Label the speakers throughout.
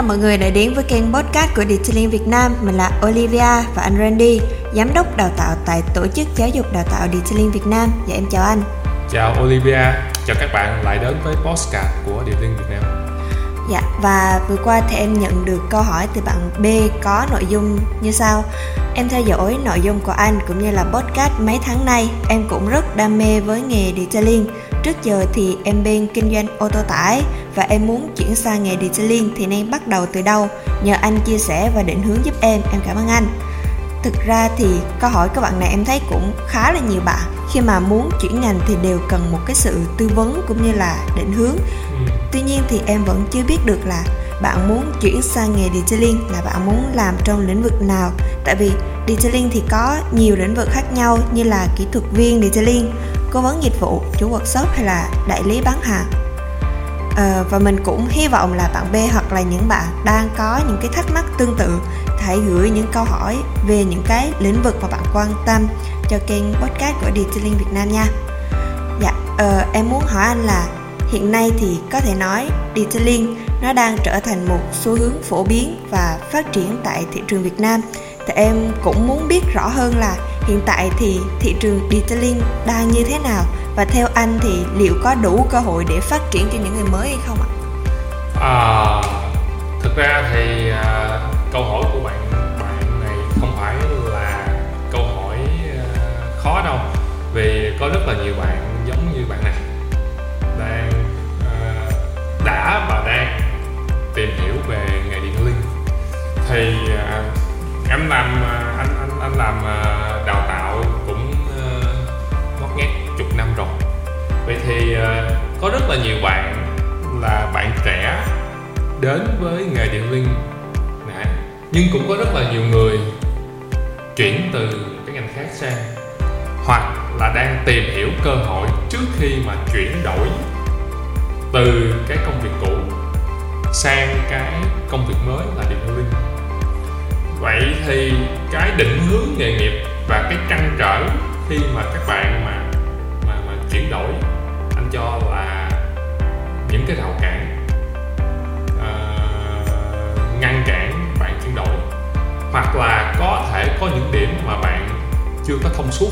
Speaker 1: chào mọi người đã đến với kênh podcast của Detailing Việt Nam. Mình là Olivia và anh Randy, giám đốc đào tạo tại tổ chức giáo dục đào tạo Detailing Việt Nam. Dạ em chào anh.
Speaker 2: Chào Olivia, chào các bạn lại đến với podcast của Detailing Việt Nam.
Speaker 1: Dạ và vừa qua thì em nhận được câu hỏi từ bạn B có nội dung như sau. Em theo dõi nội dung của anh cũng như là podcast mấy tháng nay, em cũng rất đam mê với nghề detailing Trước giờ thì em bên kinh doanh ô tô tải và em muốn chuyển sang nghề detailing thì nên bắt đầu từ đâu? Nhờ anh chia sẻ và định hướng giúp em, em cảm ơn anh. Thực ra thì câu hỏi các bạn này em thấy cũng khá là nhiều bạn khi mà muốn chuyển ngành thì đều cần một cái sự tư vấn cũng như là định hướng. Ừ. Tuy nhiên thì em vẫn chưa biết được là bạn muốn chuyển sang nghề detailing là bạn muốn làm trong lĩnh vực nào tại vì detailing thì có nhiều lĩnh vực khác nhau như là kỹ thuật viên detailing cố vấn dịch vụ chủ workshop hay là đại lý bán hàng. À, và mình cũng hy vọng là bạn B hoặc là những bạn đang có những cái thắc mắc tương tự hãy gửi những câu hỏi về những cái lĩnh vực mà bạn quan tâm cho kênh podcast của Detailing Việt Nam nha. Dạ uh, em muốn hỏi anh là hiện nay thì có thể nói detailing nó đang trở thành một xu hướng phổ biến và phát triển tại thị trường Việt Nam thì em cũng muốn biết rõ hơn là hiện tại thì thị trường detailing đang như thế nào? Và theo anh thì liệu có đủ cơ hội để phát triển cho những người mới hay không ạ?
Speaker 2: À, thực ra thì à, câu hỏi của bạn bạn này không phải là câu hỏi à, khó đâu. Vì có rất là nhiều bạn giống như bạn này đang à, đã và đang tìm hiểu về nghề điện linh thì à, em làm à, anh anh anh làm à, đào tạo cũng ờ, mất ngót nghét chục năm rồi. Vậy thì ờ, có rất là nhiều bạn là bạn trẻ đến với nghề điện linh nhưng cũng có rất là nhiều người chuyển từ cái ngành khác sang, hoặc là đang tìm hiểu cơ hội trước khi mà chuyển đổi từ cái công việc cũ sang cái công việc mới là điện linh vậy thì cái định hướng nghề nghiệp và cái trăn trở khi mà các bạn mà mà mà chuyển đổi anh cho là những cái rào cản uh, ngăn cản bạn chuyển đổi. Hoặc là có thể có những điểm mà bạn chưa có thông suốt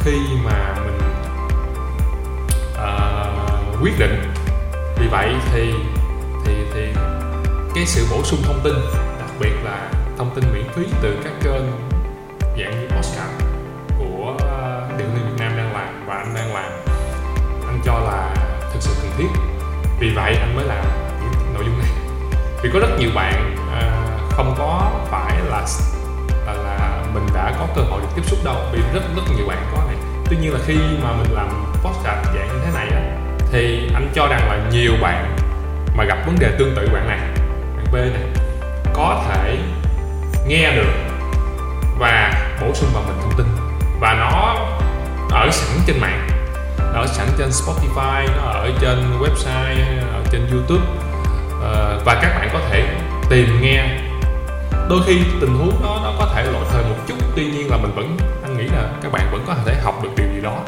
Speaker 2: khi mà mình uh, quyết định. Vì vậy thì thì thì cái sự bổ sung thông tin đặc biệt là thông tin miễn phí từ các kênh dạng như postcard của ờ, điện liên Việt Nam đang làm và anh đang làm. Anh cho là thực sự cần thiết. Vì vậy anh mới làm những nội dung này. Vì có rất nhiều bạn ờ, không có phải là là, là mình đã có cơ hội được tiếp xúc đâu. Vì rất rất nhiều bạn có này. Tuy nhiên là khi mà mình làm postcard dạng như thế này á thì anh cho rằng là nhiều bạn mà gặp vấn đề tương tự bạn này bạn B này có thể nghe được và bổ sung vào mình thông tin. Và nó ở sẵn trên mạng, nó ở sẵn trên Spotify, nó ở trên website ở trên YouTube. Ờ, và các bạn có thể tìm nghe. Đôi khi tình huống đó nó có thể lỗi thời một chút, tuy nhiên là mình vẫn, anh nghĩ là các bạn vẫn có thể học được điều gì đó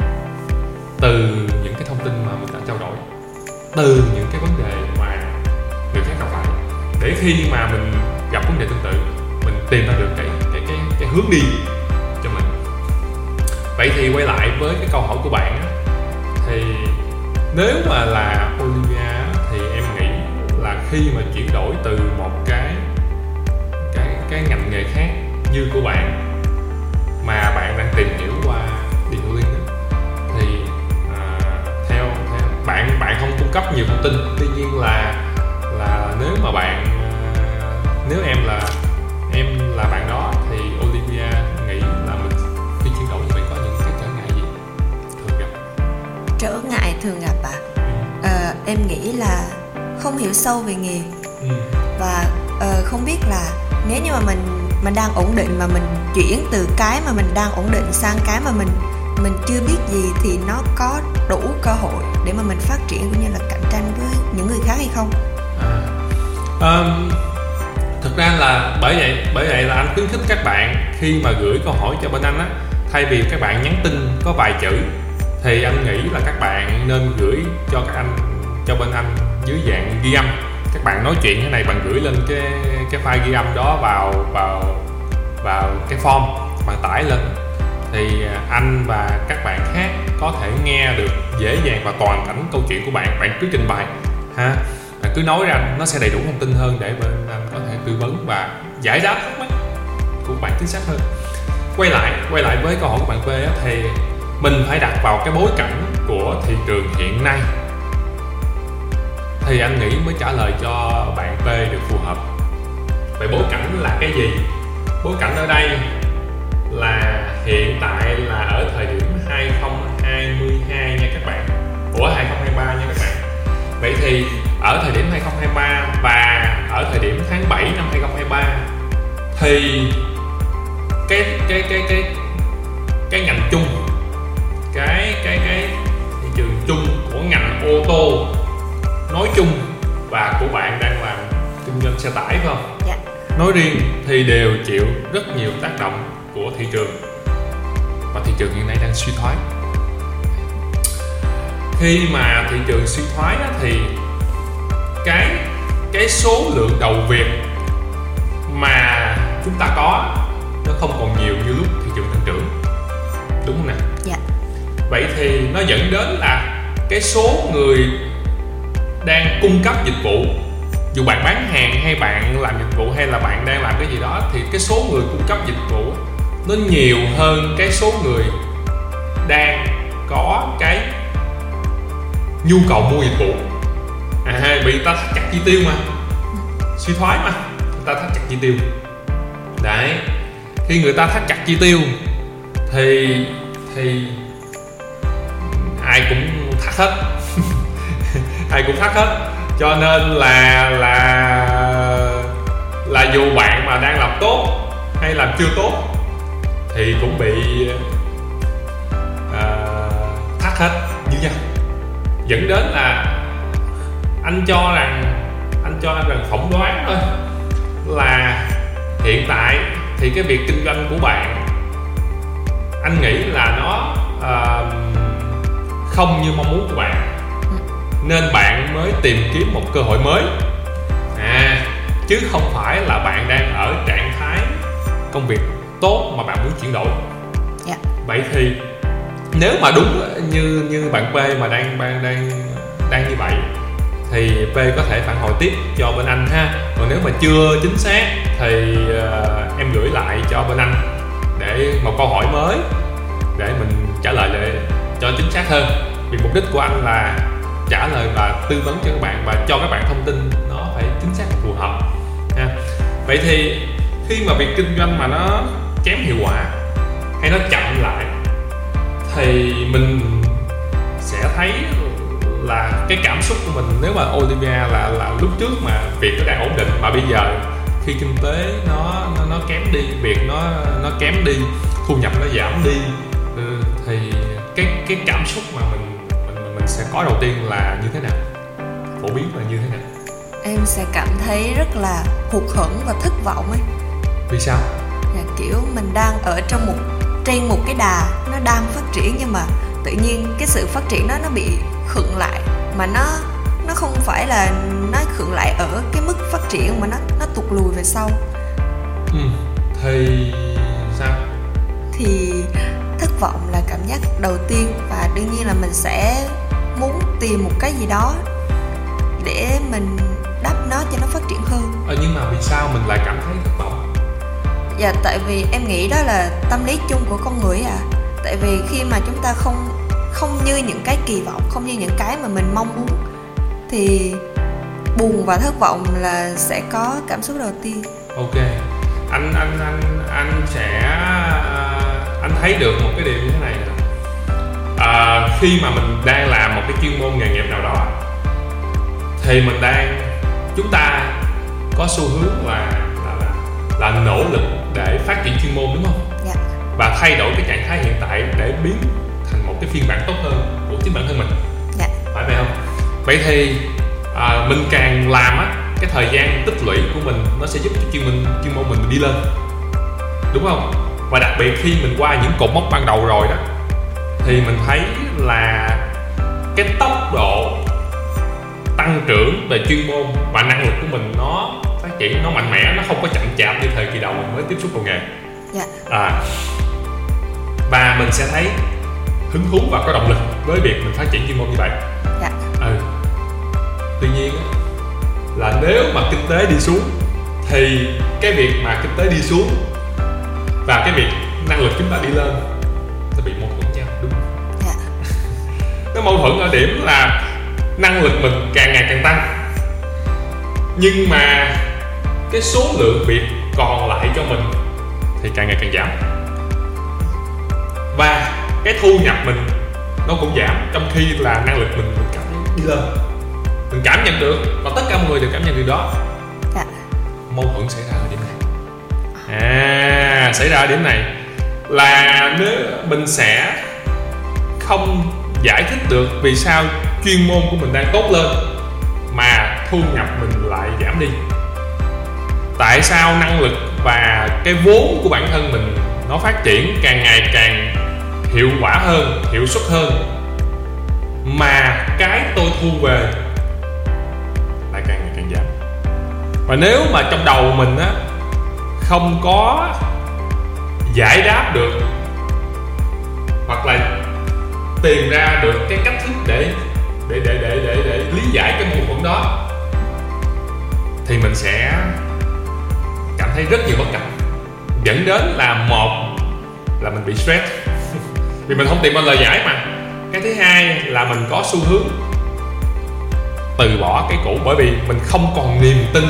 Speaker 2: từ những cái thông tin mà mình đã trao đổi, từ những cái vấn đề mà người khác gặp phải. Để khi mà mình gặp vấn đề tương tự tìm ra được cái cái cái cái hướng đi cho mình. vậy thì quay lại với cái câu hỏi của bạn á, thì nếu mà là Olivia thì em nghĩ là khi mà chuyển đổi từ một cái cái cái ngành nghề khác như của bạn mà bạn đang tìm hiểu qua detailing á, thì à, theo theo bạn bạn không cung cấp nhiều thông tin tuy nhiên là là nếu mà bạn à, nếu em là
Speaker 1: thường gặp ạ à? à, em nghĩ là không hiểu sâu về nghề ừ. và uh, không biết là nếu như mà mình mình đang ổn định mà mình chuyển từ cái mà mình đang ổn định sang cái mà mình mình chưa biết gì thì nó có đủ cơ hội để mà mình phát triển cũng như là cạnh tranh với những người khác hay không à,
Speaker 2: um, thực ra là bởi vậy bởi vậy là anh khuyến khích các bạn khi mà gửi câu hỏi cho bên anh á thay vì các bạn nhắn tin có vài chữ thì anh nghĩ là các bạn nên gửi cho các anh, cho bên anh dưới dạng ghi âm. Các bạn nói chuyện cái này bạn gửi lên cái cái file ghi âm đó vào vào vào cái form bạn tải lên. Thì à, anh và các bạn khác có thể nghe được dễ dàng và toàn cảnh câu chuyện của bạn. Bạn cứ trình bày, ha? Bạn cứ nói ra, nó sẽ đầy đủ thông tin hơn để bên anh có thể tư vấn và giải đáp thắc mắc của bạn chính xác hơn. Quay lại quay lại với câu hỏi của bạn Quê thì mình phải đặt vào cái bối cảnh của thị trường hiện nay. Thì anh nghĩ mới trả lời cho bạn B được phù hợp. Vậy bối cảnh là cái gì? Bối cảnh ở đây là hiện tại là ở thời điểm 2022 nha các bạn. Của 2023 nha các bạn. Vậy thì ở thời điểm 2023 và ở thời điểm tháng 7 năm 2023 thì cái cái cái cái xe tải phải không?
Speaker 1: Dạ.
Speaker 2: Nói riêng thì đều chịu rất nhiều tác động của thị trường và thị trường hiện nay đang suy thoái. Khi mà thị trường suy thoái đó, thì cái cái số lượng đầu việc mà chúng ta có nó không còn nhiều như lúc thị trường tăng trưởng đúng không nào
Speaker 1: dạ
Speaker 2: vậy thì nó dẫn đến là cái số người đang cung cấp dịch vụ dù bạn bán hàng hay bạn làm dịch vụ hay là bạn đang làm cái gì đó, thì cái số người cung cấp dịch vụ nó nhiều hơn cái số người đang có cái nhu cầu mua dịch vụ. À bị ta thắt chặt chi tiêu mà. Suy thoái mà, người ta thắt chặt chi tiêu. Đấy, khi người ta thắt chặt chi tiêu thì thì ai cũng thắt hết. Ai cũng thắt hết cho nên là là là dù bạn mà đang làm tốt hay làm chưa tốt thì cũng bị à, thắt hết như nhau. Dẫn đến là anh cho rằng anh cho rằng phỏng đoán thôi là hiện tại thì cái việc kinh doanh của bạn anh nghĩ là nó uh, không như mong muốn của bạn nên bạn mới tìm kiếm một cơ hội mới. À chứ không phải là bạn đang ở trạng thái công việc tốt mà bạn muốn chuyển đổi.
Speaker 1: Dạ.
Speaker 2: vậy thì nếu mà đúng như như bạn P mà đang đang đang đang như vậy thì P có thể phản hồi tiếp cho bên anh ha. Còn nếu mà chưa chính xác thì uh, em gửi lại cho bên anh để một câu hỏi mới để mình trả lời lại cho chính xác hơn. Vì mục đích của anh là trả lời và tư vấn cho các bạn và cho các bạn thông tin nó phải chính xác và phù hợp ha. Vậy thì khi mà việc kinh doanh mà nó kém hiệu quả hay nó chậm lại thì mình sẽ thấy là cái cảm xúc của mình nếu mà Olivia là là lúc trước mà việc nó đang ổn định mà bây giờ khi kinh tế nó nó, nó kém đi việc nó nó kém đi thu nhập nó giảm đi ừ, thì cái cái cảm xúc mà mình sẽ có đầu tiên là như thế nào? Phổ biến là như thế nào?
Speaker 1: Em sẽ cảm thấy rất là hụt hẫng và thất vọng ấy.
Speaker 2: Vì sao?
Speaker 1: Là kiểu mình đang ở trong một trên một cái đà nó đang phát triển nhưng mà tự nhiên cái sự phát triển đó nó bị khựng lại. Mà nó nó không phải là nó khựng lại ở cái mức phát triển mà nó nó tụt lùi về sau.
Speaker 2: Ừ thì sao?
Speaker 1: Thì thất vọng là cảm giác đầu tiên và đương nhiên là mình sẽ muốn tìm một cái gì đó để mình đắp nó cho nó phát triển hơn.
Speaker 2: Ờ, nhưng mà vì sao mình lại cảm thấy thất vọng?
Speaker 1: Dạ tại vì em nghĩ đó là tâm lý chung của con người à tại vì khi mà chúng ta không không như những cái kỳ vọng không như những cái mà mình mong muốn thì buồn và thất vọng là sẽ có cảm xúc đầu tiên.
Speaker 2: Ok. Anh anh anh anh sẽ anh thấy được một cái điều như thế này à, khi mà mình đang làm một cái chuyên môn nghề nghiệp nào đó thì mình đang chúng ta có xu hướng là là là, là nỗ lực để phát triển chuyên môn đúng không?
Speaker 1: Dạ.
Speaker 2: và thay đổi cái trạng thái hiện tại để biến thành một cái phiên bản tốt hơn của chính bản thân mình.
Speaker 1: Dạ.
Speaker 2: phải vậy không? Vậy thì à, mình càng làm á cái thời gian tích lũy của mình nó sẽ giúp cho chuyên mình chuyên môn mình đi lên. Đúng không? Và đặc biệt khi mình qua những cột mốc ban đầu rồi đó thì mình thấy là cái tốc độ tăng trưởng về chuyên môn và năng lực của mình nó phát triển nó mạnh mẽ nó không có chậm chạp như thời kỳ đầu mình mới tiếp xúc vào nghề
Speaker 1: dạ.
Speaker 2: À, và mình sẽ thấy hứng thú và có động lực với việc mình phát triển chuyên môn như vậy.
Speaker 1: Dạ.
Speaker 2: Ừ. tuy nhiên là nếu mà kinh tế đi xuống thì cái việc mà kinh tế đi xuống và cái việc năng lực chúng ta đi lên nó bị mâu nó mâu thuẫn ở điểm là năng lực mình càng ngày càng tăng. Nhưng mà cái số lượng việc còn lại cho mình thì càng ngày càng giảm. Và cái thu nhập mình nó cũng giảm trong khi là năng lực mình, mình cảm thấy đi lên. Mình cảm nhận được và tất cả mọi người đều cảm nhận được đó.
Speaker 1: Dạ.
Speaker 2: Mâu thuẫn xảy ra ở điểm này. À xảy ra ở điểm này là nếu mình sẽ không giải thích được vì sao chuyên môn của mình đang tốt lên mà thu nhập mình lại giảm đi. Tại sao năng lực và cái vốn của bản thân mình nó phát triển càng ngày càng hiệu quả hơn, hiệu suất hơn mà cái tôi thu về lại càng ngày càng giảm? Và nếu mà trong đầu mình á, không có giải đáp được hoặc là tìm ra được cái cách thức để để để để để, để lý giải cái mâu thuẫn đó thì mình sẽ cảm thấy rất nhiều bất cập. Dẫn đến là một là mình bị stress. Vì mình không tìm ra lời giải mà. Cái thứ hai là mình có xu hướng từ bỏ cái cũ bởi vì mình không còn niềm tin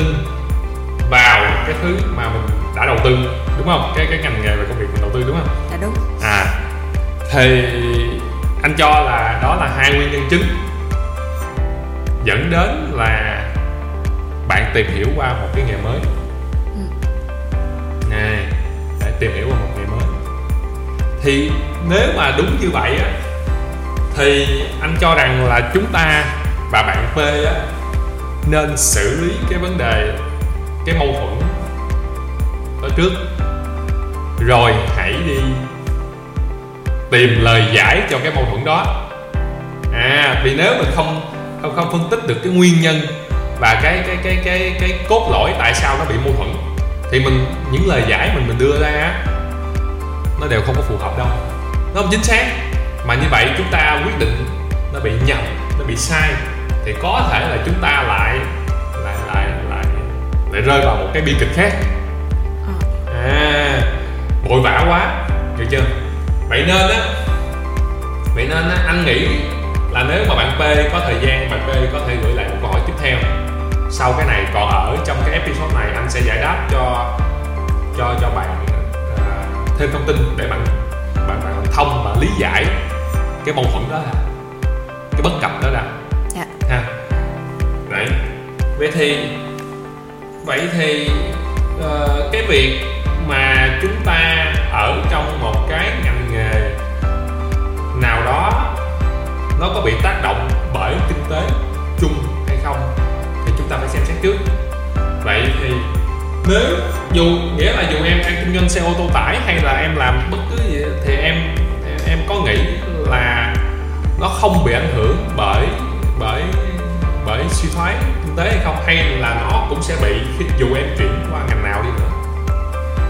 Speaker 2: vào cái thứ mà mình đã đầu tư đúng không? Cái cái ngành nghề và công việc mình đầu tư đúng không?
Speaker 1: Dạ đúng.
Speaker 2: À thì anh cho là đó là hai nguyên nhân chính. Dẫn đến là bạn tìm hiểu qua một cái nghề mới. Này để tìm hiểu qua một nghề mới. Thì nếu mà đúng như vậy á thì anh cho rằng là chúng ta và bạn P á nên xử lý cái vấn đề cái mâu thuẫn đó trước. Rồi hãy đi tìm lời giải cho cái mâu thuẫn đó. À vì nếu mình không không không phân tích được cái nguyên nhân và cái cái cái cái cái cốt lõi tại sao nó bị mâu thuẫn thì mình những lời giải mình mình đưa ra nó đều không có phù hợp đâu. Nó không chính xác. Mà như vậy chúng ta quyết định nó bị nhầm nó bị sai thì có thể là chúng ta lại lại lại lại lại rơi vào một cái bi kịch khác. À vội vã quá được chưa vậy nên á vậy nên á anh nghĩ là nếu mà bạn P có thời gian bạn P có thể gửi lại một câu hỏi tiếp theo. Sau cái này còn ở trong cái episode này anh sẽ giải đáp cho cho cho bạn à, thêm thông tin để bạn bạn bạn thông và lý giải cái mâu thuẫn đó là cái bất cập đó là
Speaker 1: dạ.
Speaker 2: Ha. Đấy. Vậy thì vậy thì ờ, cái việc mà chúng ta ở trong một cái ngành nghề nào đó nó có bị tác động bởi kinh tế chung hay không thì chúng ta phải xem xét trước. Vậy thì nếu dù nghĩa là dù em đang kinh doanh xe ô tô tải hay là em làm bất cứ gì thì em em, em có nghĩ là nó không bị ảnh hưởng bởi bởi bởi suy thoái kinh tế hay không? Hay là nó cũng sẽ bị khi dù em chuyển qua ngành nào đi nữa?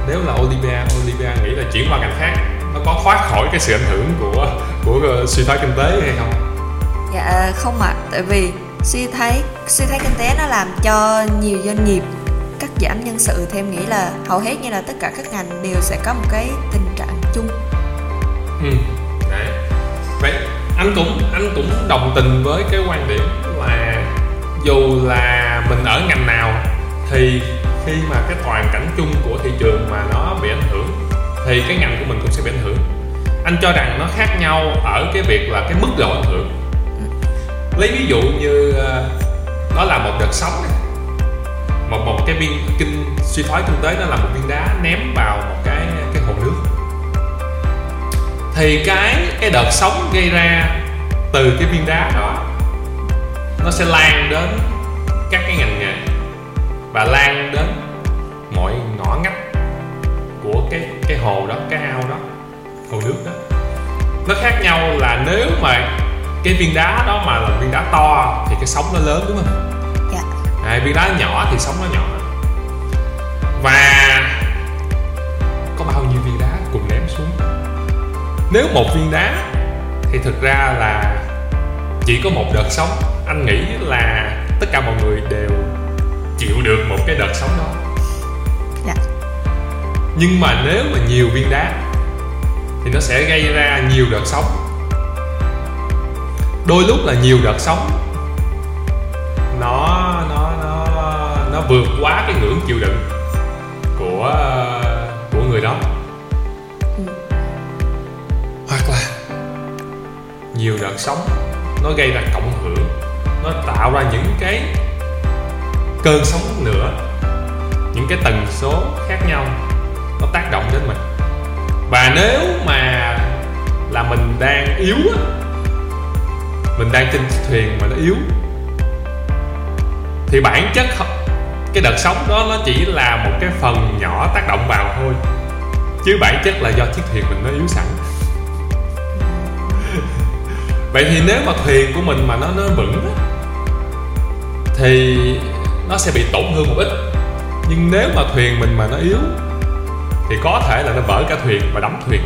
Speaker 2: Nếu là Olivia Olivia nghĩ là chuyển qua ngành khác nó có thoát khỏi cái sự ảnh hưởng của của uh, suy thoái kinh tế hay không
Speaker 1: dạ không ạ tại vì suy thoái suy thoái kinh tế nó làm cho nhiều doanh nghiệp cắt giảm nhân sự thì em nghĩ là hầu hết như là tất cả các ngành đều sẽ có một cái tình trạng chung
Speaker 2: ừ. Đấy. vậy anh cũng anh cũng đồng tình với cái quan điểm là dù là mình ở ngành nào thì khi mà cái toàn cảnh chung của thị trường mà nó bị ảnh hưởng, thì cái ngành của mình cũng sẽ bị ảnh hưởng. Anh cho rằng nó khác nhau ở cái việc là cái mức độ ảnh hưởng. Lấy ví dụ như ờ, đó là một đợt sóng này. một một cái viên kinh, suy thoái kinh tế đó là một viên đá ném vào một cái cái hồ nước. Thì cái cái đợt sóng gây ra từ cái viên đá đó, nó sẽ lan đến các cái ngành nghề và lan đến mọi ngõ ngách của cái cái hồ đó cái ao đó hồ nước đó. Nó khác nhau là nếu mà cái viên đá đó mà là viên đá to thì cái sóng nó lớn đúng không?
Speaker 1: Dạ.
Speaker 2: À, viên đá nhỏ thì sóng nó nhỏ. Và có bao nhiêu viên đá cùng ném xuống? Nếu một viên đá thì thực ra là chỉ có một đợt sóng. Anh nghĩ là tất cả mọi người đều chịu được một cái đợt sóng đó.
Speaker 1: Dạ.
Speaker 2: Nhưng mà nếu mà nhiều viên đá thì nó sẽ gây ra nhiều đợt sóng. Đôi lúc là nhiều đợt sóng nó nó nó nó vượt quá cái ngưỡng chịu đựng của của người đó.
Speaker 1: Ừ.
Speaker 2: hoặc là nhiều đợt sóng nó gây ra cộng hưởng nó tạo ra những cái cơn sóng nữa những cái tần số khác nhau, nó tác động đến mình. Và nếu mà là mình đang yếu á, mình đang trên thuyền mà nó yếu, thì bản chất không- cái đợt sóng đó nó chỉ là một cái phần nhỏ tác động vào thôi. Chứ bản chất là do chiếc thuyền mình nó yếu sẵn. Vậy thì nếu mà thuyền của mình mà nó nó vững thì nó sẽ bị tổn thương một ít. Nhưng nếu mà thuyền mình mà nó yếu thì có thể là nó vỡ cả thuyền và đắm thuyền.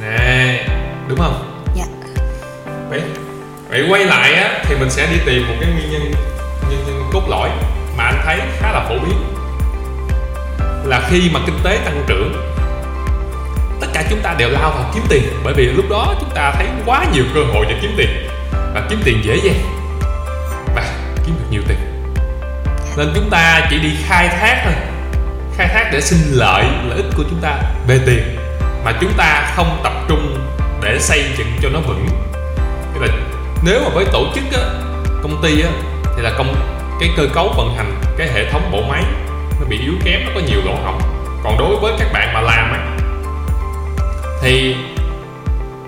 Speaker 2: Nè đúng không?
Speaker 1: Dạ.
Speaker 2: Vậy vậy quay lại á thì mình sẽ đi tìm một cái nguyên nhân nguyên nhân cốt lõi mà anh thấy khá là phổ biến. Là khi mà kinh tế tăng trưởng tất cả chúng ta đều lao vào kiếm tiền. Bởi vì lúc đó chúng ta thấy quá nhiều cơ hội để kiếm tiền. Và kiếm tiền dễ dàng kiếm được nhiều tiền. Nên chúng ta chỉ đi khai thác thôi. Khai thác để sinh lợi lợi ích của chúng ta. Về tiền mà chúng ta không tập trung để xây dựng cho nó vững. Thì là nếu mà với tổ chức á, công ty á, thì là công cái cơ cấu vận hành cái hệ thống bộ máy nó bị yếu kém nó có nhiều lỗ hổng. Còn đối với các bạn mà làm á thì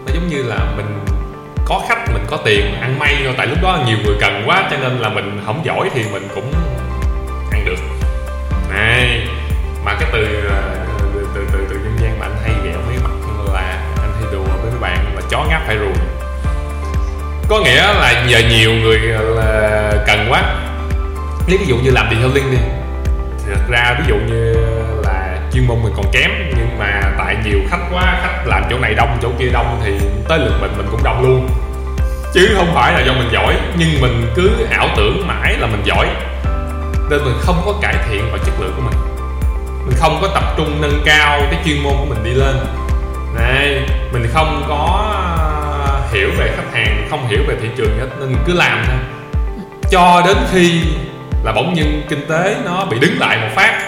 Speaker 2: nó giống như là mình có khách mình có tiền ăn may thôi. Tại lúc đó nhiều người cần quá cho nên là mình không giỏi thì mình cũng ăn được. Này mà cái từ ờ, từ từ từ, từ dân gian mà anh hay ghẹo mấy mặt là anh hay đùa với mấy bạn là chó ngáp phải ruồi. Có nghĩa là giờ nhiều người ờ, là cần quá. Lấy ví dụ như làm detailing đi. Thật ra ví dụ như là chuyên môn mình còn kém, nhưng mà tại nhiều khách quá, khách làm chỗ này đông, chỗ kia đông thì tới lượt mình mình cũng đông luôn. Chứ không phải là do mình giỏi, nhưng mình cứ ảo tưởng mãi là mình giỏi. Nên mình không có cải thiện vào chất lượng của mình. Mình không có tập trung nâng cao cái chuyên môn của mình đi lên. Này, mình không có à, hiểu về khách hàng, không hiểu về thị trường hết, nên mình cứ làm thôi. Cho đến khi là bỗng nhiên kinh tế nó bị đứng lại một phát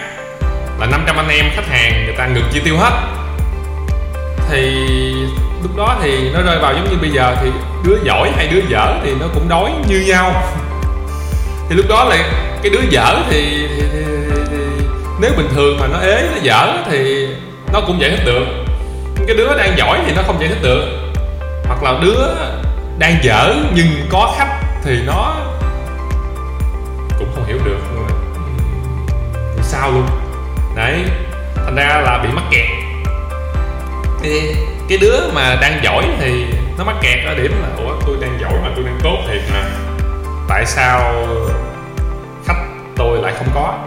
Speaker 2: là 500 anh em khách hàng người ta ngừng chi tiêu hết. Thì lúc đó thì nó rơi vào giống như bây giờ thì đứa giỏi hay đứa dở thì nó cũng đói như nhau. Thì lúc đó là cái đứa dở thì, thì, thì, thì, thì nếu bình thường mà nó ế nó dở thì nó cũng giải thích được. Cái đứa đang giỏi thì nó không giải thích được. Hoặc là đứa đang dở nhưng có khách thì nó cũng không hiểu được. Sao luôn? Đấy thành ra là bị mắc kẹt. Thì cái đứa mà đang giỏi thì nó mắc kẹt ở điểm là ủa tôi đang giỏi mà tôi đang tốt thiệt mà. Tại sao khách tôi lại không có?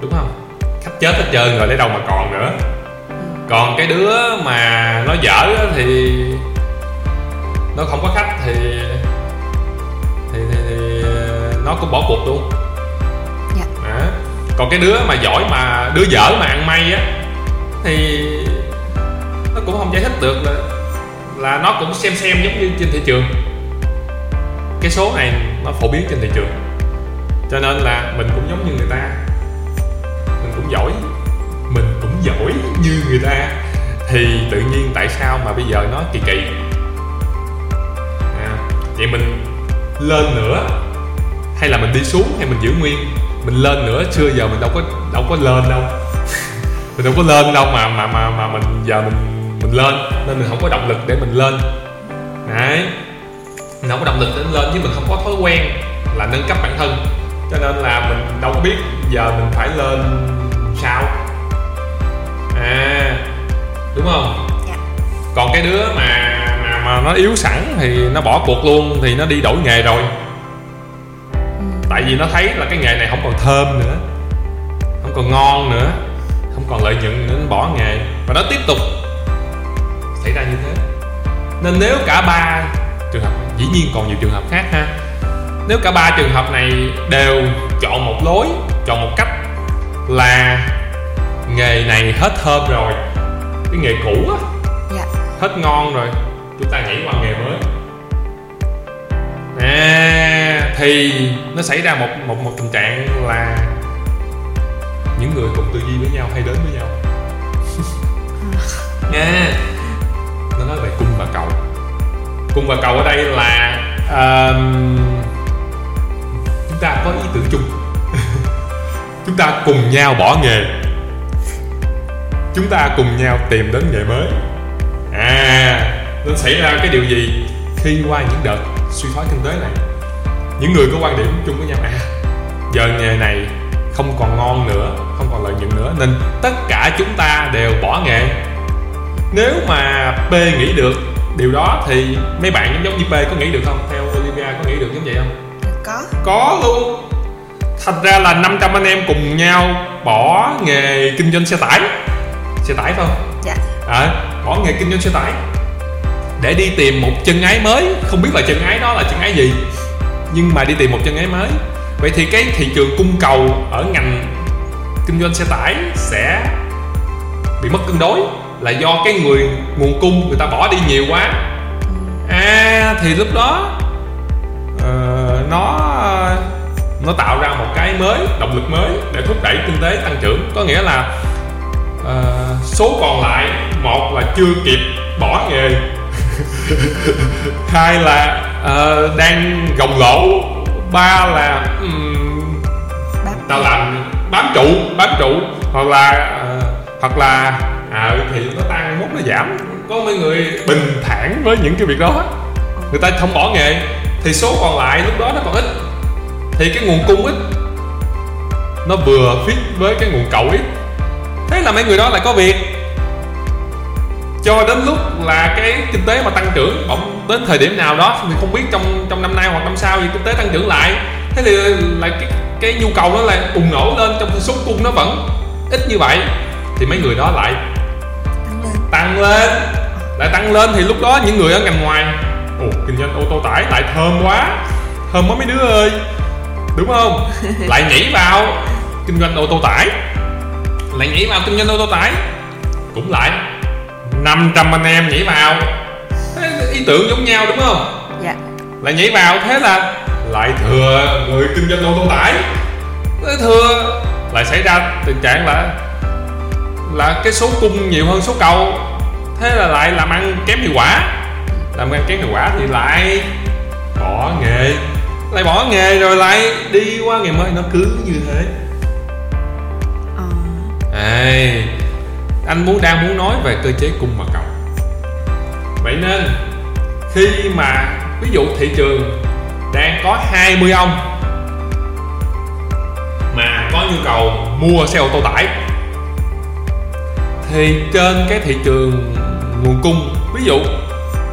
Speaker 2: Đúng không? Khách chết hết trơn rồi lấy đâu mà còn nữa. Còn cái đứa mà nó dở thì nó không có khách thì thì, thì, thì nó cũng bỏ cuộc luôn còn cái đứa mà giỏi mà đứa dở mà ăn may á thì nó cũng không giải thích được là là nó cũng xem xem giống như trên thị trường. Cái số này nó phổ biến trên thị trường. Cho nên là mình cũng giống như người ta. Mình cũng giỏi mình cũng giỏi như người ta. Thì tự nhiên tại sao mà bây giờ nó kỳ kỳ? À, vậy mình lên nữa hay là mình đi xuống hay mình giữ nguyên? Mình lên nữa xưa giờ mình đâu có đâu có lên đâu. Mình đâu có lên đâu mà mà mà mà mình giờ mình mình lên. Nên mình không có động lực để mình lên. Đấy. Mình không có động lực để mình lên chứ mình không có thói quen là nâng cấp bản thân. Cho nên là mình đâu có biết giờ mình phải lên sao. À đúng không?
Speaker 1: Dạ.
Speaker 2: còn cái đứa mà mà mà nó yếu sẵn thì nó bỏ cuộc luôn thì nó đi đổi nghề rồi tại vì nó thấy là cái nghề này không còn thơm nữa không còn ngon nữa không còn lợi nhuận nữa nó bỏ nghề. Và nó tiếp tục xảy ra như thế. Nên nếu cả ba trường hợp dĩ nhiên còn nhiều trường hợp khác ha. Nếu cả ba trường hợp này đều chọn một lối chọn một cách là nghề này hết thơm rồi cái nghề cũ á
Speaker 1: dạ.
Speaker 2: hết ngon rồi chúng ta nhảy qua nghề mới. À, thì nó xảy ra một một một tình trạng là những người cùng tư duy với nhau hay đến với nhau. Nha. Nó nói về cung và cầu. Cung và cầu ở đây là um, chúng ta có ý tưởng chung. Chúng ta cùng nhau bỏ nghề. Chúng ta cùng nhau tìm đến nghề mới. À nên xảy ra cái điều gì khi qua những đợt suy thoái kinh tế này những người có quan điểm chung với nhau à giờ nghề này không còn ngon nữa không còn lợi nhuận nữa nên tất cả chúng ta đều bỏ nghề. Nếu mà P nghĩ được điều đó thì mấy bạn giống giống như P có nghĩ được không? Theo Olivia có nghĩ được giống vậy không?
Speaker 1: Có.
Speaker 2: Có luôn. Thành ra là 500 anh em cùng nhau bỏ nghề kinh doanh xe tải. Xe tải phải không?
Speaker 1: Dạ.
Speaker 2: À, bỏ nghề kinh doanh xe tải. Để đi tìm một chân ái mới. Không biết là chân ái đó là chân ái gì nhưng mà đi tìm một chân ghế mới. Vậy thì cái thị trường cung cầu ở ngành kinh doanh xe tải sẽ bị mất cân đối là do cái người nguồn cung người ta bỏ đi nhiều quá. À thì lúc đó uh, nó nó tạo ra một cái mới động lực mới để thúc đẩy kinh tế tăng trưởng. Có nghĩa là uh, số còn lại một là chưa kịp bỏ nghề hai là ờ, đang gồng lỗ ba là ừm,
Speaker 1: bác
Speaker 2: ta làm bám trụ bám trụ. Hoặc là ờ, hoặc là à, thì nó tăng mốt nó giảm. Có mấy người bình thản với những cái việc đó người ta không bỏ nghề. Thì số còn lại lúc đó nó còn ít. Thì cái nguồn cung ít. Nó vừa fit với cái nguồn cầu ít. Thế là mấy người đó lại có việc cho đến lúc là cái kinh tế mà tăng trưởng bỗng đến thời điểm nào đó thì không biết trong trong năm nay hoặc năm sau thì kinh tế tăng trưởng lại. Thế thì lại cái cái nhu cầu nó lại bùng nổ lên trong khi số cung nó vẫn ít như vậy thì mấy người đó lại
Speaker 1: tăng lên.
Speaker 2: Tăng lên. Lại tăng lên thì lúc đó những người ở ngành ngoài ồ kinh doanh ô tô tải lại thơm quá thơm quá mấy đứa ơi đúng không? Lại nhảy vào kinh doanh ô tô tải lại nhảy vào kinh doanh ô tô tải cũng lại 500 anh em nhảy vào. Thế ý tưởng giống nhau đúng không?
Speaker 1: Dạ.
Speaker 2: Lại nhảy vào thế là lại thừa người kinh doanh ô tô tải. Thế thừa lại xảy ra tình trạng là là cái số cung nhiều hơn số cầu. Thế là lại làm ăn kém hiệu quả. Làm ăn kém hiệu quả thì lại bỏ nghề. Lại bỏ nghề rồi lại đi qua nghề mới. Nó cứ như thế.
Speaker 1: Ờ,
Speaker 2: Ê, anh muốn đang muốn nói về cơ chế cung và cầu. Vậy nên, khi mà ví dụ thị trường đang có 20 ông mà có nhu cầu mua xe ô tô tải, thì trên cái thị trường nguồn cung, ví dụ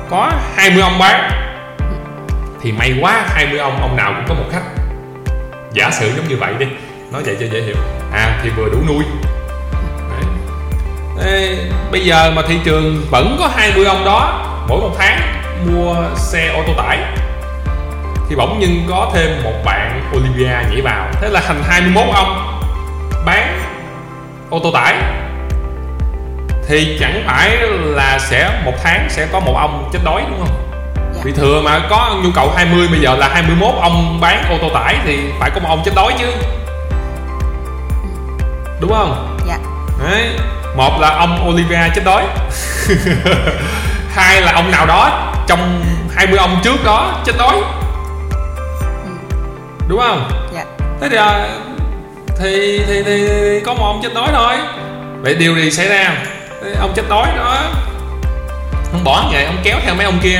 Speaker 2: có 20 ông bán, thì may quá 20 ông ông nào cũng có một khách. Giả sử giống như vậy đi, nói vậy cho dễ hiểu. À thì vừa đủ nuôi bây giờ mà thị trường vẫn có 20 ông đó mỗi một tháng mua xe ô tô tải thì bỗng nhiên có thêm một bạn Olivia nhảy vào. Thế là thành 21 ông bán ô tô tải. Thì chẳng phải là sẽ một tháng sẽ có một ông chết đói đúng không?
Speaker 1: Dạ.
Speaker 2: Vì thừa mà có nhu cầu 20 bây giờ là 21 ông bán ô tô tải thì phải có một ông chết đói chứ. Đúng không?
Speaker 1: Dạ.
Speaker 2: Đấy. Một là ông Olivia chết đói. Hai là ông nào đó trong 20 ông trước đó chết đói. Đúng không?
Speaker 1: Dạ.
Speaker 2: Thế thì, à, thì thì thì có một ông chết đói thôi. Vậy điều gì xảy ra? Thế ông chết đói đó. Ông bỏ nghề ông kéo theo mấy ông kia.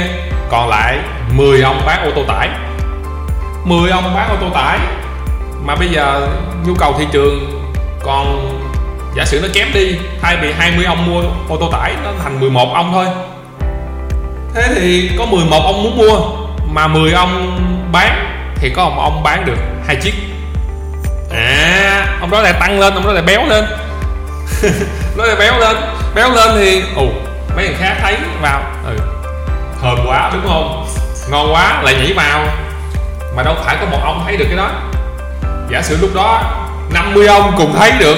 Speaker 2: Còn lại 10 ông bán ô tô tải. 10 ông bán ô tô tải. Mà bây giờ nhu cầu thị trường còn giả sử nó kém đi, thay vì 20 ông mua ô tô tải, nó thành 11 ông thôi. Thế thì có 11 ông muốn mua, mà 10 ông bán, thì có một ông bán được hai chiếc. À ông đó lại tăng lên, ông đó lại béo lên. Nó lại béo lên. Béo lên thì ù mấy người khác thấy vào ừ thơm quá, đúng không? Ngon quá, lại nhảy vào. Mà đâu phải có một ông thấy được cái đó. Giả sử lúc đó 50 ông cùng thấy được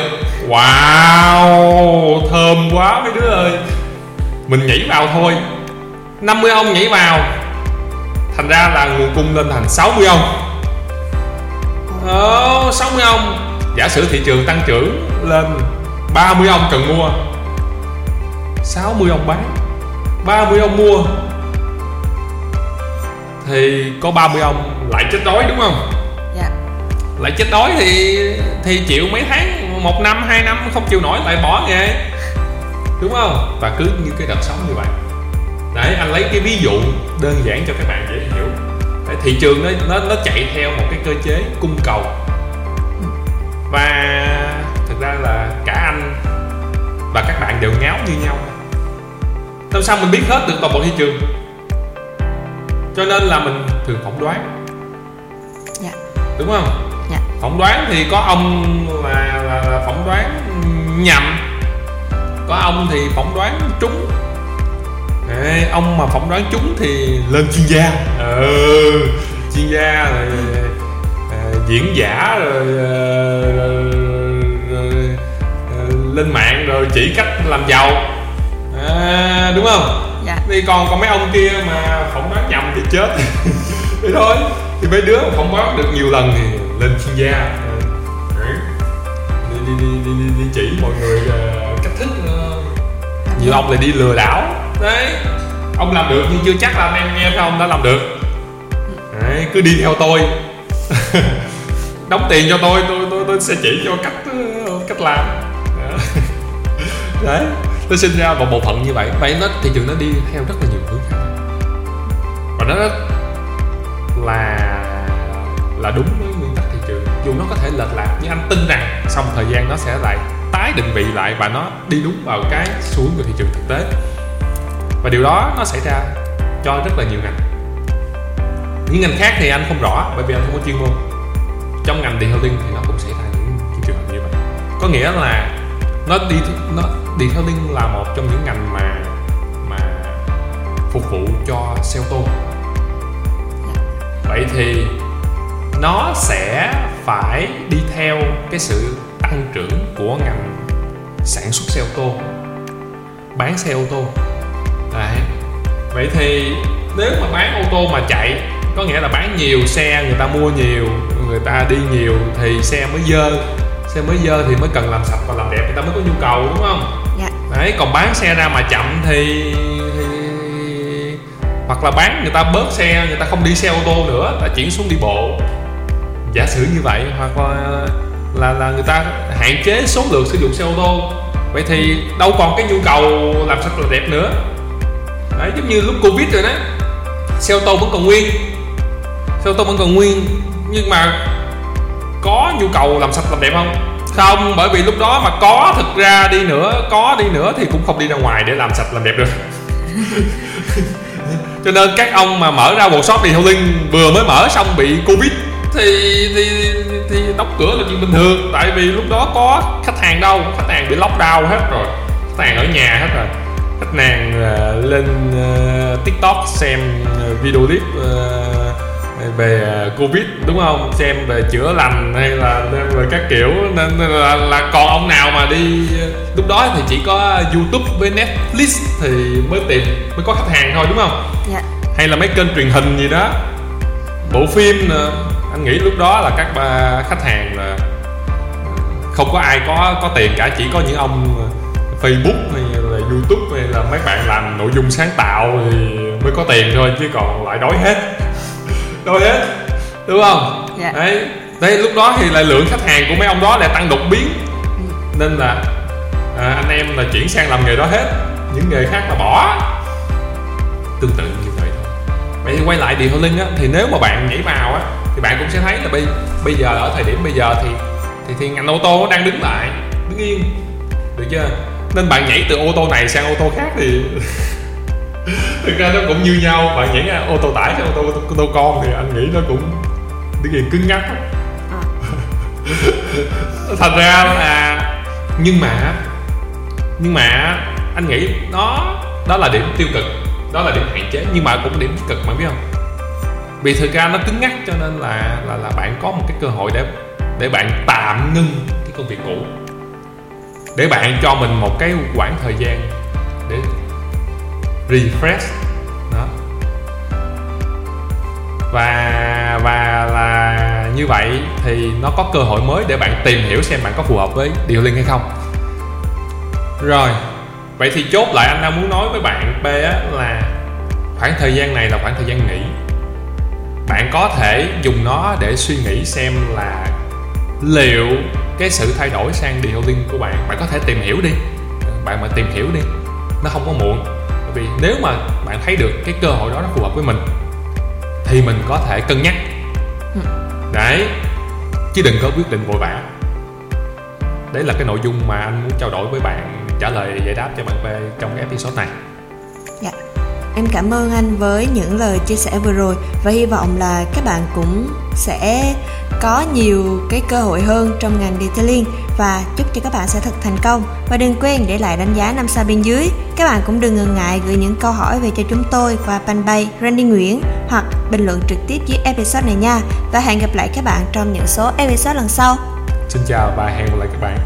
Speaker 2: wow thơm quá mấy đứa ơi. Mình nhảy vào thôi. 50 ông nhảy vào. Thành ra là nguồn cung lên thành 60 ông. Ờ, 60 ông. Giả sử thị trường tăng trưởng lên 30 ông cần mua. 60 ông bán. 30 ông mua. Thì có 30 ông lại chết đói đúng không?
Speaker 1: Dạ.
Speaker 2: Lại chết đói thì thì chịu mấy tháng một năm hai năm không chịu nổi lại bỏ nghề. Đúng không? Và cứ như cái đợt sống như vậy. Đấy anh lấy cái ví dụ đơn giản cho các bạn dễ hiểu. Tại thị trường nó nó nó chạy theo một cái cơ chế cung cầu. Và thực ra là cả anh và các bạn đều ngáo như nhau. Làm sao mình biết hết được toàn bộ thị trường? Cho nên là mình thường phỏng đoán.
Speaker 1: Dạ.
Speaker 2: Đúng không phỏng đoán thì có ông là, là, là phỏng đoán nhầm. Có ông thì phỏng đoán trúng. Đấy, ông mà phỏng đoán trúng thì lên chuyên gia. Ừ, chuyên gia rồi, ờ, diễn giả rồi, ờ, rồi, rồi, lên mạng rồi chỉ cách làm giàu. À, đúng không?
Speaker 1: Dạ.
Speaker 2: Thì còn còn mấy ông kia mà phỏng đoán nhầm thì chết. Thì thôi. Thì mấy đứa phỏng đoán được nhiều lần thì lên chuyên gia. Đi, đi, đi, đi, đi, đi chỉ mọi người uh, cách thức ờ, uh, nhiều ông lại đi lừa đảo. Đấy. Ông làm được nhưng chưa chắc là anh em nghe theo ông đã làm được. Đấy, cứ đi theo tôi. Đóng tiền cho tôi tôi tôi, tôi sẽ chỉ cho cách ờ, cách làm. Đấy tôi sinh ra một bộ phận như vậy. Vậy nó thị trường nó đi theo rất là nhiều hướng khác và nó là là đúng với dù nó có thể lệch lạc nhưng anh tin rằng sau một thời gian nó sẽ lại tái định vị lại và nó đi đúng vào cái xu hướng của thị trường thực tế. Và điều đó nó xảy ra cho rất là nhiều ngành. Những ngành khác thì anh không rõ bởi vì anh không có chuyên môn. Trong ngành điện detailing thì nó cũng xảy ra những, trường hợp như vậy. Có nghĩa là nó đi nó detailing là một trong những ngành mà mà phục vụ cho xe ô tô vậy thì nó sẽ phải đi theo cái sự tăng trưởng của ngành sản xuất xe ô tô bán xe ô tô. Đấy. vậy thì nếu mà bán ô tô mà chạy có nghĩa là bán nhiều xe người ta mua nhiều người ta đi nhiều thì xe mới dơ. Xe mới dơ thì mới cần làm sạch và làm đẹp người ta mới có nhu cầu đúng không?
Speaker 1: Dạ.
Speaker 2: Đấy còn bán xe ra mà chậm thì, thì hoặc là bán người ta bớt xe người ta không đi xe ô tô nữa ta chuyển xuống đi bộ giả sử như vậy, hoặc là là là người ta hạn chế số lượng sử dụng xe ô tô, vậy thì đâu còn cái nhu cầu làm sạch là đẹp nữa. Đấy, giống như lúc covid rồi đó xe ô tô vẫn còn nguyên. Xe ô tô vẫn còn nguyên, nhưng mà có nhu cầu làm sạch làm đẹp không? Không, bởi vì lúc đó mà có thực ra đi nữa, có đi nữa thì cũng không đi ra ngoài để làm sạch làm đẹp được. Cho nên các ông mà mở ra một shop detailing vừa mới mở xong bị covid thì thì thì đóng cửa là chuyện bình thường. Tại vì lúc đó có khách hàng đâu khách hàng bị lockdown hết rồi. Khách hàng ở nhà hết rồi. Khách hàng uh, lên uh, tiktok xem uh, video clip uh, về covid đúng không? Xem về chữa lành hay là về các kiểu. Nên là, là còn ông nào mà đi lúc đó thì chỉ có youtube với netflix thì mới tìm mới có khách hàng thôi đúng không?
Speaker 1: Dạ.
Speaker 2: Hay là mấy kênh truyền hình gì đó. Bộ phim nè anh nghĩ lúc đó là các khách hàng là không có ai có có tiền cả chỉ có những ông Facebook hay là YouTube hay là mấy bạn làm nội dung sáng tạo thì mới có tiền thôi chứ còn lại đói hết. Đói hết đúng không?
Speaker 1: Dạ.
Speaker 2: đấy đấy lúc đó thì lại lượng khách hàng của mấy ông đó lại tăng đột biến. Nên là à, anh em là chuyển sang làm nghề đó hết. Những nghề khác là bỏ. Tương tự như vậy thôi. Vậy thì quay lại detailing á thì nếu mà bạn nhảy vào á thì bạn cũng sẽ thấy là bây bây giờ, ở thời điểm bây giờ thì thì thì ngành ô tô nó đang đứng lại, đứng yên, được chưa? Nên bạn nhảy từ ô tô này sang ô tô khác thì thực ra nó cũng như nhau. Bạn nhảy ô tô tải sang ô tô ô tô con thì anh nghĩ nó cũng đứng yên, cứng ngắc thành ra là nhưng mà nhưng mà anh nghĩ nó, đó là điểm tiêu cực, đó là điểm hạn chế. Nhưng mà cũng điểm cực, bạn biết không? Vì thực ra nó cứng ngắc cho nên là là là bạn có một cái cơ hội để để bạn tạm ngưng cái công việc cũ. Để bạn cho mình một cái khoảng thời gian để refresh đó và và là như vậy thì nó có cơ hội mới để bạn tìm hiểu xem bạn có phù hợp với điều linh hay không. Rồi vậy thì chốt lại anh đang muốn nói với bạn b á, là khoảng thời gian này là khoảng thời gian nghỉ bạn có thể dùng nó để suy nghĩ xem là liệu cái sự thay đổi sang điều của bạn bạn có thể tìm hiểu đi. Bạn mà tìm hiểu đi, nó không có muộn. Bởi vì nếu mà bạn thấy được cái cơ hội đó nó phù hợp với mình, thì mình có thể cân nhắc. Đấy, chứ đừng có quyết định vội vã. Đấy là cái nội dung mà anh muốn trao đổi với bạn, trả lời giải đáp cho bạn về trong cái episode này
Speaker 1: em cảm ơn anh với những lời chia sẻ vừa rồi và hy vọng là các bạn cũng sẽ có nhiều cái cơ hội hơn trong ngành detailing và chúc cho các bạn sẽ thật thành công. Và đừng quên để lại đánh giá năm sao bên dưới. Các bạn cũng đừng ngần ngại gửi những câu hỏi về cho chúng tôi qua fanpage Randy Nguyễn hoặc bình luận trực tiếp dưới episode này nha. Và hẹn gặp lại các bạn trong những số episode lần sau.
Speaker 2: Xin chào và hẹn gặp lại các bạn.